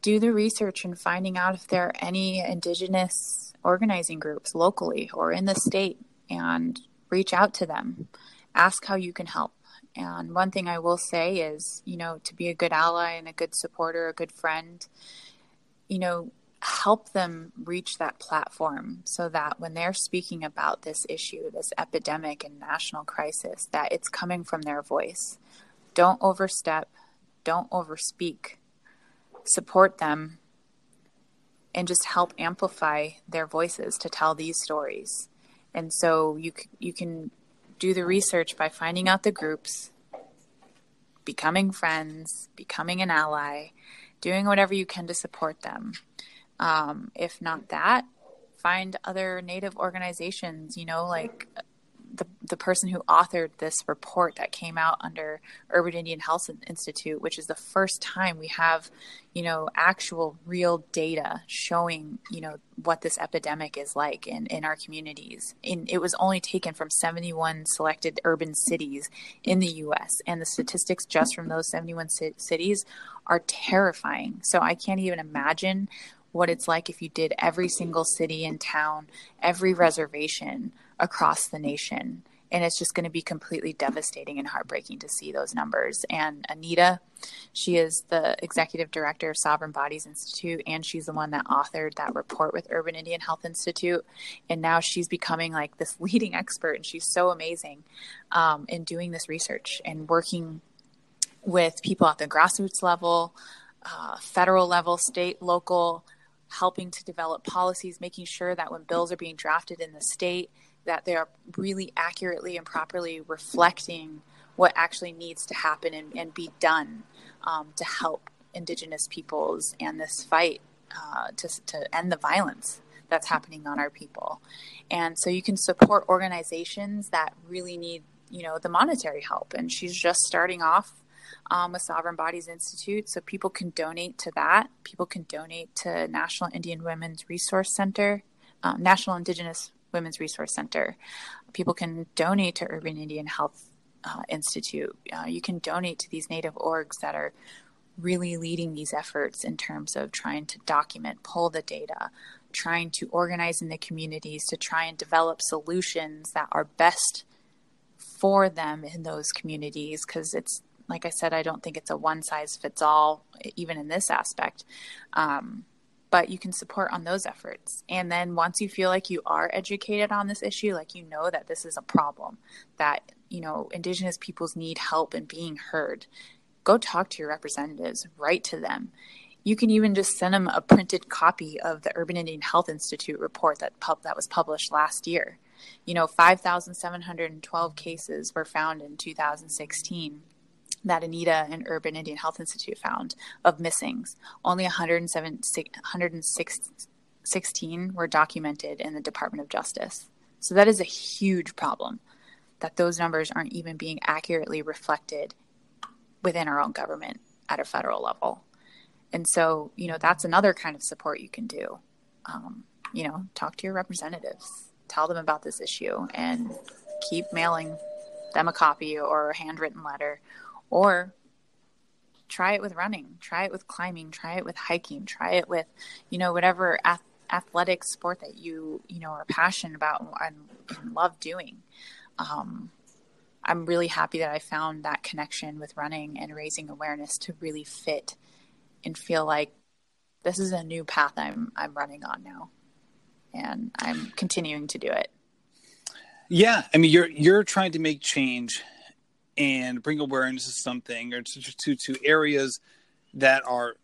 do the research and finding out if there are any indigenous organizing groups locally or in the state and reach out to them. Ask how you can help. And one thing I will say is, you know, to be a good ally and a good supporter, a good friend, you know, help them reach that platform so that when they're speaking about this issue, this epidemic and national crisis, that it's coming from their voice. Don't overstep, don't overspeak. Support them and just help amplify their voices to tell these stories. And so you you can do the research by finding out the groups, becoming friends, becoming an ally, doing whatever you can to support them. Um, if not that, find other Native organizations, you know, like the, the person who authored this report that came out under Urban Indian Health Institute, which is the first time we have, you know, actual real data showing, you know, what this epidemic is like in, in our communities. In, it was only taken from 71 selected urban cities in the US, and the statistics just from those 71 c- cities are terrifying. So I can't even imagine what it's like if you did every single city and town, every reservation across the nation. And it's just going to be completely devastating and heartbreaking to see those numbers. And Anita, she is the executive director of Sovereign Bodies Institute, and she's the one that authored that report with Urban Indian Health Institute. And now she's becoming like this (laughs) leading expert, and she's so amazing um, in doing this research and working with people at the grassroots level, uh, federal level, state, local, helping to develop policies, making sure that when bills are being drafted in the state, that they are really accurately and properly reflecting what actually needs to happen and, and be done um, to help Indigenous peoples and this fight uh, to, to end the violence that's happening on our people. And so you can support organizations that really need, you know, the monetary help. And she's just starting off um, with Sovereign Bodies Institute. So people can donate to that. People can donate to National Indian Women's Resource Center, um, National Indigenous Women's Resource Center. People can donate to Urban Indian Health uh, Institute. Uh, you can donate to these Native orgs that are really leading these efforts in terms of trying to document, pull the data, trying to organize in the communities to try and develop solutions that are best for them in those communities because it's like I said, I don't think it's a one size fits all, even in this aspect. Um, but you can support on those efforts. And then once you feel like you are educated on this issue, like you know that this is a problem, that, you know, Indigenous peoples need help in being heard, go talk to your representatives, write to them. You can even just send them a printed copy of the Urban Indian Health Institute report that pub- that was published last year. You know, 5,712 cases were found in 2016 that Anita and Urban Indian Health Institute found of missings. Only 116 were documented in the Department of Justice. So that is a huge problem that those numbers aren't even being accurately reflected within our own government at a federal level. And so, you know, that's another kind of support you can do. Um, you know, talk to your representatives, tell them about this issue, and keep mailing them a copy or a handwritten letter or try it with running, try it with climbing, try it with hiking, try it with, you know, whatever ath- athletic sport that you, you know, are passionate about and, and love doing. Um, I'm really happy that I found that connection with running and raising awareness to really fit and feel like this is a new path I'm I'm running on now. And I'm continuing to do it. Yeah, I mean you're you're trying to make change and bring awareness to something or to to, to areas that are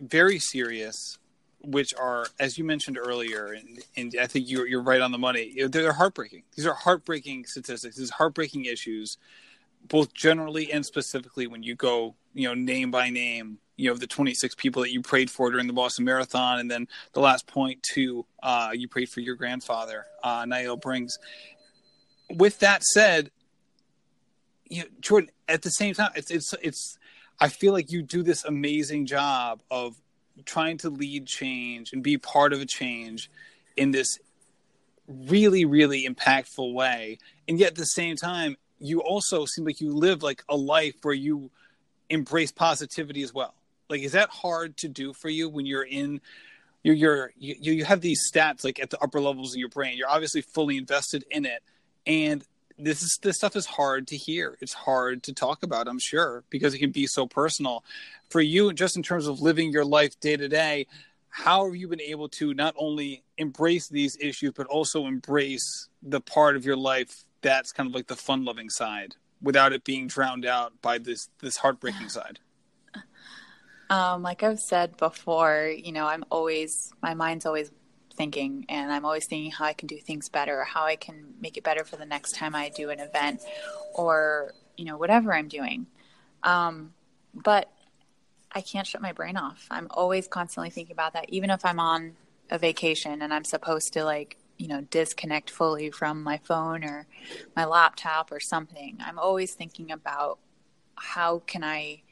very serious which are, as you mentioned earlier, and, and I think you're, you're right on the money. They're heartbreaking. These are heartbreaking statistics. These heartbreaking issues, both generally and specifically when you go, you know, name by name. You know, the 26 people that you prayed for during the Boston Marathon, and then the last point too, uh, you prayed for your grandfather, uh, Niall Brings. With that said, you know, Jordan, at the same time, it's it's it's. I feel like you do this amazing job of trying to lead change and be part of a change in this really really impactful way. And yet at the same time you also seem like you live like a life where you embrace positivity as well. Like is that hard to do for you when you're in you're, you're you, you have these stats like at the upper levels of your brain. You're obviously fully invested in it. And this is this stuff is hard to hear. It's hard to talk about, I'm sure, because it can be so personal. For you, just in terms of living your life day to day, how have you been able to not only embrace these issues, but also embrace the part of your life that's kind of like the fun loving side without it being drowned out by this this heartbreaking side? (sighs) Um, like I've said before, you know, I'm always my mind's always thinking and i'm always thinking how i can do things better or how i can make it better for the next time i do an event or you know whatever i'm doing. Um, but i can't shut my brain off. I'm always constantly thinking about that even if i'm on a vacation and i'm supposed to like you know disconnect fully from my phone or my laptop or something. I'm always thinking about how can i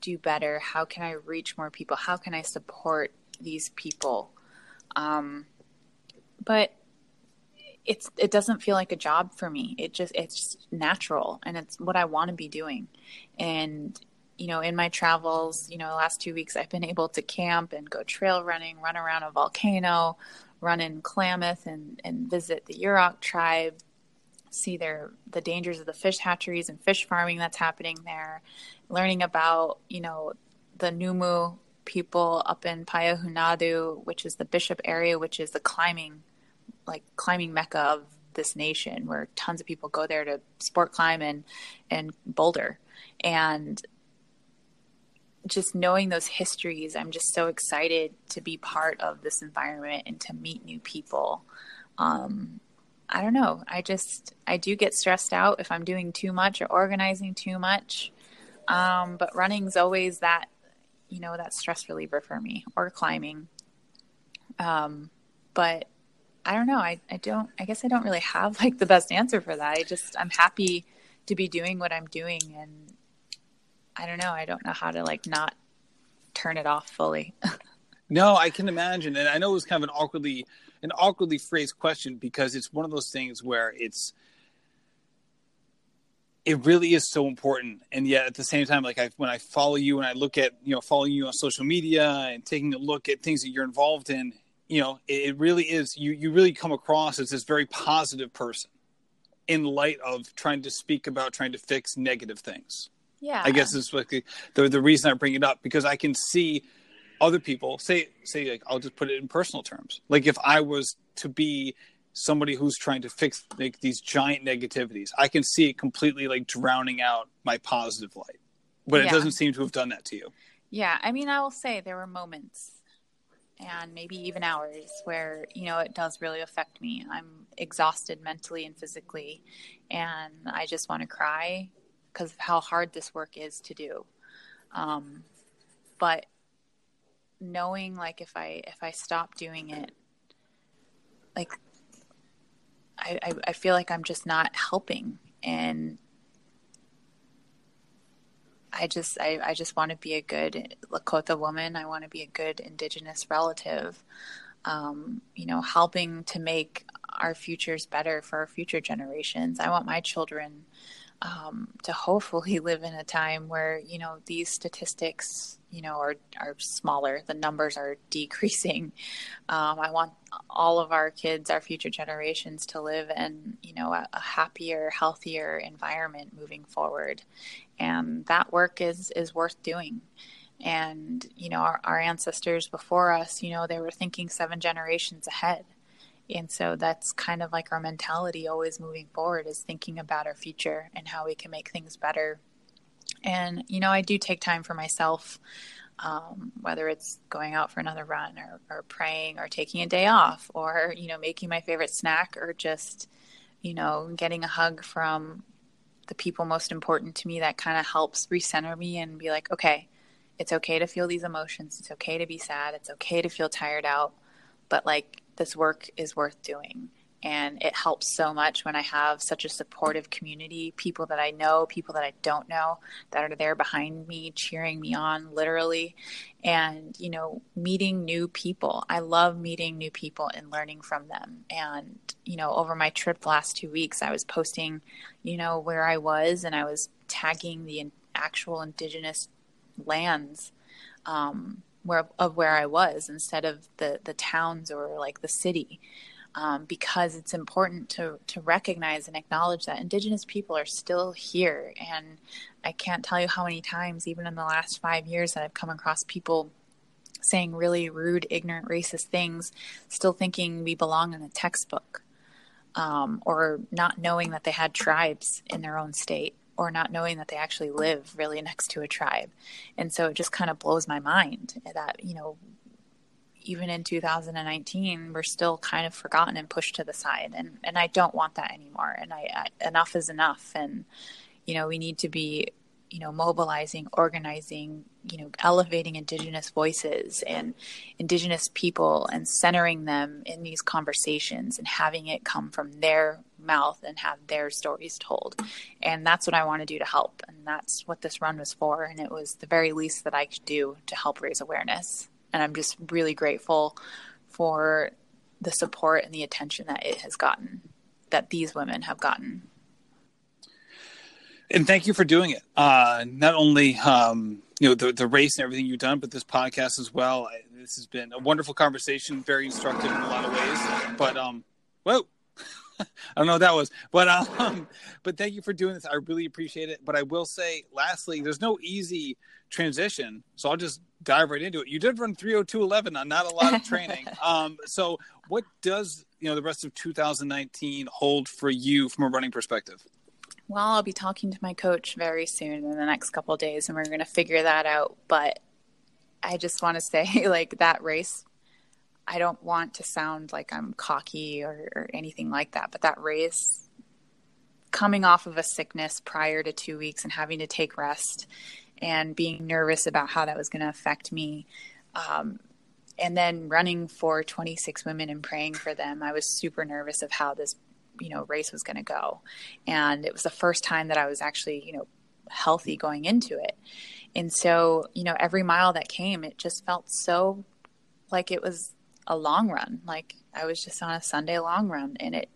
do better? How can i reach more people? How can i support these people um, but it's it doesn't feel like a job for me. It just it's natural and it's what I want to be doing. And you know, in my travels, you know, the last two weeks I've been able to camp and go trail running, run around a volcano, run in Klamath and and visit the Yurok tribe, see their the dangers of the fish hatcheries and fish farming that's happening there, learning about, you know, the Numu people up in Payahunadu, which is the Bishop area, which is the climbing, like climbing mecca of this nation, where tons of people go there to sport climb and and boulder, and just knowing those histories, I'm just so excited to be part of this environment and to meet new people. Um, I don't know. I just I do get stressed out if I'm doing too much or organizing too much. Um, but running's always that you know, that stress reliever for me or climbing. Um, but I don't know. I, I don't, I guess I don't really have like the best answer for that. I just, I'm happy to be doing what I'm doing. And I don't know. I don't know how to like not turn it off fully. (laughs) no, I can imagine. And I know it was kind of an awkwardly, an awkwardly phrased question because it's one of those things where it's, it really is so important. And yet at the same time like I, when i follow you and i look at you know following you on social media and taking a look at things that you're involved in you know it, it really is you you really come across as this very positive person in light of trying to speak about trying to fix negative things. Yeah. I guess is like the, the, the reason i bring it up because i can see other people say say like i'll just put it in personal terms. Like if i was to be somebody who's trying to fix like these giant negativities. I can see it completely like drowning out my positive light. But yeah. it doesn't seem to have done that to you. Yeah, I mean, I will say there were moments and maybe even hours where, you know, it does really affect me. I'm exhausted mentally and physically and I just want to cry because of how hard this work is to do. Um, but knowing like if I if I stop doing it like I, I, I feel like I'm just not helping and I just I, I just want to be a good Lakota woman. I want to be a good indigenous relative. Um, you know, helping to make our futures better for our future generations. I want my children um, to hopefully (laughs) live in a time where you know these statistics you know are are smaller. The numbers are (laughs) decreasing. Um, i want all of our kids our future generations to live in you know a, a, happier healthier environment moving forward. And that work is is worth doing. And you know our, our ancestors before us you know they were thinking seven generations ahead. And so that's kind of like our mentality always moving forward is thinking about our future and how we can make things better. And, you know, I do take time for myself, um, whether it's going out for another run or, or praying or taking a day off or, you know, making my favorite snack or just, you know, getting a hug from the people most important to me that kind of helps recenter me and be like, okay, it's okay to feel these emotions. It's okay to be sad. It's okay to feel tired out. But like, this work is worth doing. And it helps so much when I have such a supportive community, people that I know, people that I don't know, that are there behind me, cheering me on, literally. And, you know, meeting new people. I love meeting new people and learning from them. And, you know, over my trip the last two weeks, I was posting, you know, where I was and I was tagging the actual indigenous lands um, where of where I was instead of the the towns or like the city. Um, because it's important to to recognize and acknowledge that Indigenous people are still here, and I can't tell you how many times, even in the last five years, that I've come across people saying really rude, ignorant, racist things, still thinking we belong in a textbook, um, or not knowing that they had tribes in their own state or not knowing that they actually live really next to a tribe. And so it just kind of blows my mind that, you know, even in 2019, we're still kind of forgotten and pushed to the side. And, and I don't want that anymore. And I, I enough is enough. And, you know, we need to be you know mobilizing organizing you know elevating indigenous voices and indigenous people and centering them in these conversations and having it come from their mouth and have their stories told and that's what i want to do to help and that's what this run was for and it was the very least that i could do to help raise awareness and i'm just really grateful for the support and the attention that it has gotten that these women have gotten and thank you for doing it. Uh, not only um, you know the the race and everything you've done, but this podcast as well. This has been a wonderful conversation, very instructive in a lot of ways. But um, whoa. (laughs) I don't know what that was, but um, (laughs) but thank you for doing this. I really appreciate it. But I will say, lastly, there's no easy transition, so I'll just dive right into it. You did run 302.11 on not a lot of training. (laughs) um, so what does you know the rest of 2019 hold for you from a running perspective? Well, I'll be talking to my coach very soon in the next couple days, and we're going to figure that out. But I just want to say, like, that race, I don't want to sound like I'm cocky or, or anything like that, but that race, coming off of a sickness prior to two weeks and having to take rest and being nervous about how that was going to affect me. Um, and then running for 26 women and praying for them, I was super nervous of how this you know race was going to go and it was the first time that i was actually you know healthy going into it and so you know every mile that came it just felt so like it was a long run like i was just on a sunday long run and it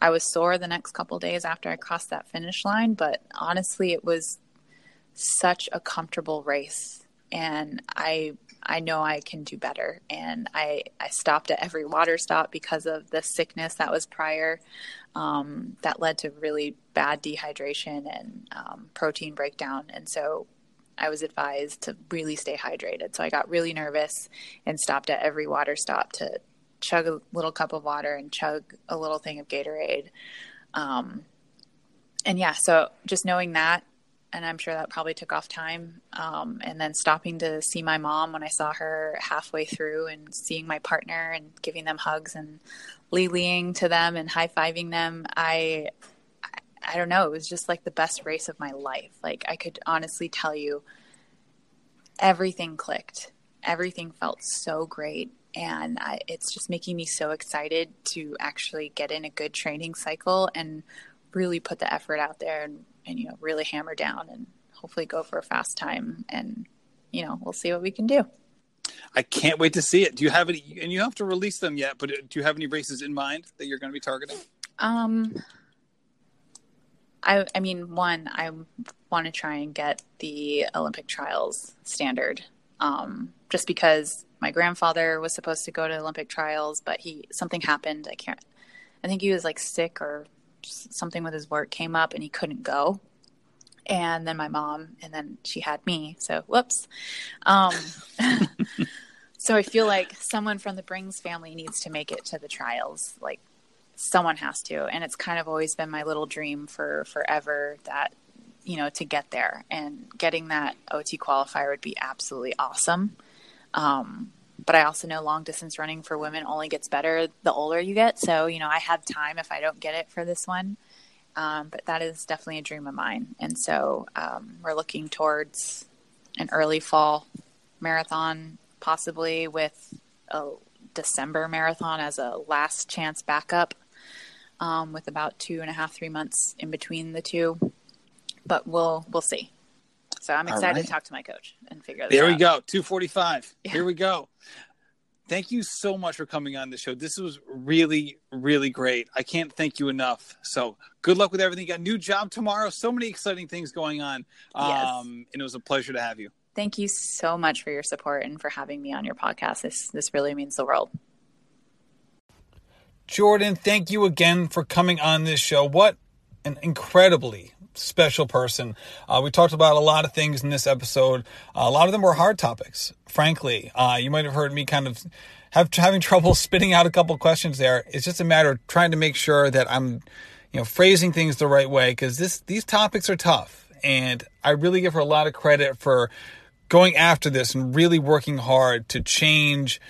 i was sore the next couple days after i crossed that finish line but honestly it was such a comfortable race and i I know I can do better. And I, I stopped at every water stop because of the sickness that was prior um, that led to really bad dehydration and um, protein breakdown. And so I was advised to really stay hydrated. So I got really nervous and stopped at every water stop to chug a little cup of water and chug a little thing of Gatorade. Um, and yeah, so just knowing that and I'm sure that probably took off time. Um, and then stopping to see my mom when I saw her halfway through, and seeing my partner and giving them hugs and leeing to them and high fiving them. I, I don't know. It was just like the best race of my life. Like I could honestly tell you, everything clicked. Everything felt so great. And I, it's just making me so excited to actually get in a good training cycle and really put the effort out there and and you know really hammer down and hopefully go for a fast time and you know we'll see what we can do i can't wait to see it do you have any and you have to release them yet but do you have any races in mind that you're going to be targeting um I, I mean, one, I want to try and get the Olympic trials standard, um, just because my grandfather was supposed to go to Olympic trials, but he something happened. I can't. I think he was like sick or something with his work came up and he couldn't go. And then my mom, and then she had me. So whoops. Um, (laughs) so I feel like someone from the Brings family needs to make it to the trials. Like someone has to, and it's kind of always been my little dream for forever that you know to get there and getting that OT qualifier would be absolutely awesome. Um, but I also know long distance running for women only gets better the older you get. So, you know, I have time if I don't get it for this one. Um, but that is definitely a dream of mine. And so um, we're looking towards an early fall marathon, possibly with a December marathon as a last chance backup, um, with about two and a half, three months in between the two. But we'll we'll see. So I'm excited right. to talk to my coach and figure this there out. we go. 245. Yeah. Here we go. Thank you so much for coming on the show. This was really, really great. I can't thank you enough. So good luck with everything. You got a new job tomorrow. So many exciting things going on. Yes. Um, and it was a pleasure to have you. Thank you so much for your support and for having me on your podcast. This this really means the world. Jordan, thank you again for coming on this show. What an incredibly special person. Uh, we talked about a lot of things in this episode. Uh, a lot of them were hard topics, frankly. Uh, you might have heard me kind of have having (laughs) trouble spitting out a couple questions there. It's just a matter of trying to make sure that I'm, you know, phrasing things the right way because this these topics are tough, and I really give her a lot of credit for going after this and really working hard to change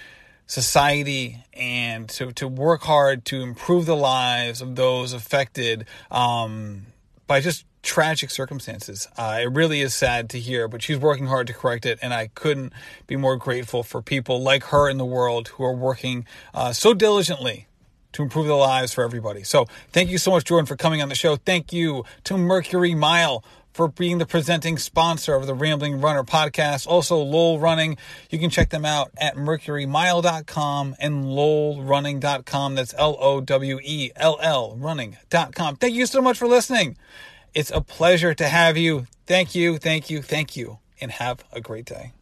society and to, to work hard to improve the lives of those affected um, by just tragic circumstances. Uh, it really is sad to hear, but she's working hard to correct it, and I couldn't be more grateful for people like her in the world who are working uh, so diligently to improve the lives for everybody. So, thank you so much, Jordan, for coming on the show. Thank you to Mercury Mile for being the presenting sponsor of the Rambling Runner podcast. Also, Lowell Running. You can check them out at mercurymile.com and lowellrunning.com. That's L O W E L L running.com. Thank you so much for listening. It's a pleasure to have you. Thank you, thank you, thank you, and have a great day.